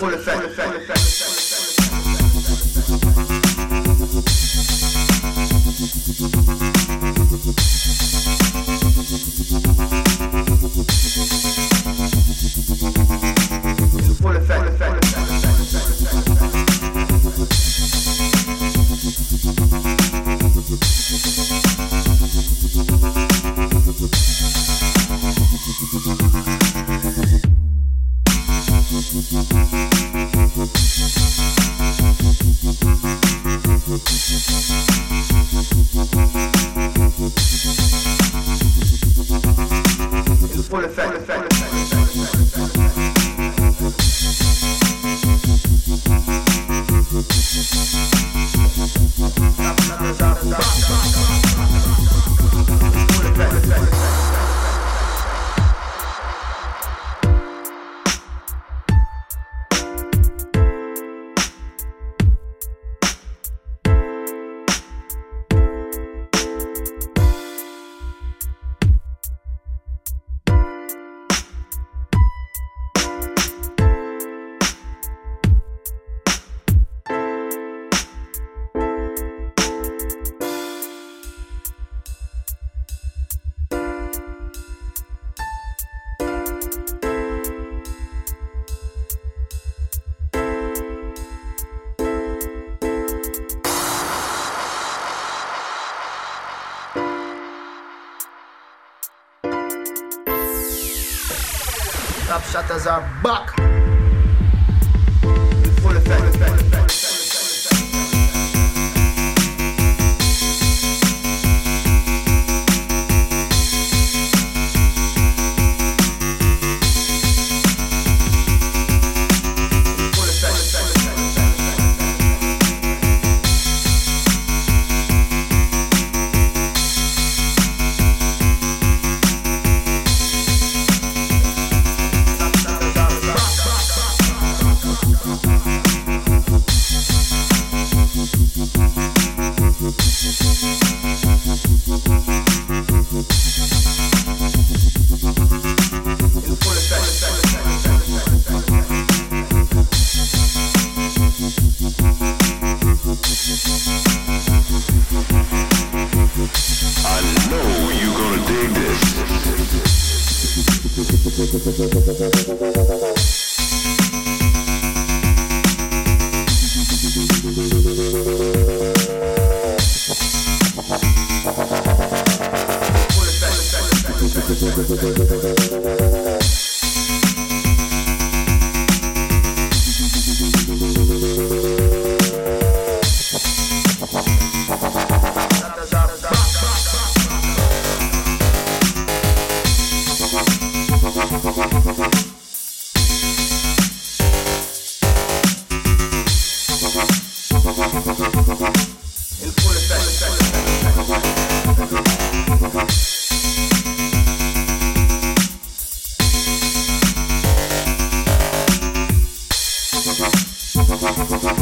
full effect. Full effect. Full effect. Full effect. Música Top shutters are back. Full effect. Full effect. ハハハハ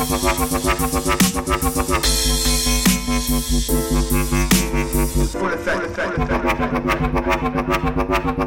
Full effect. Full effect.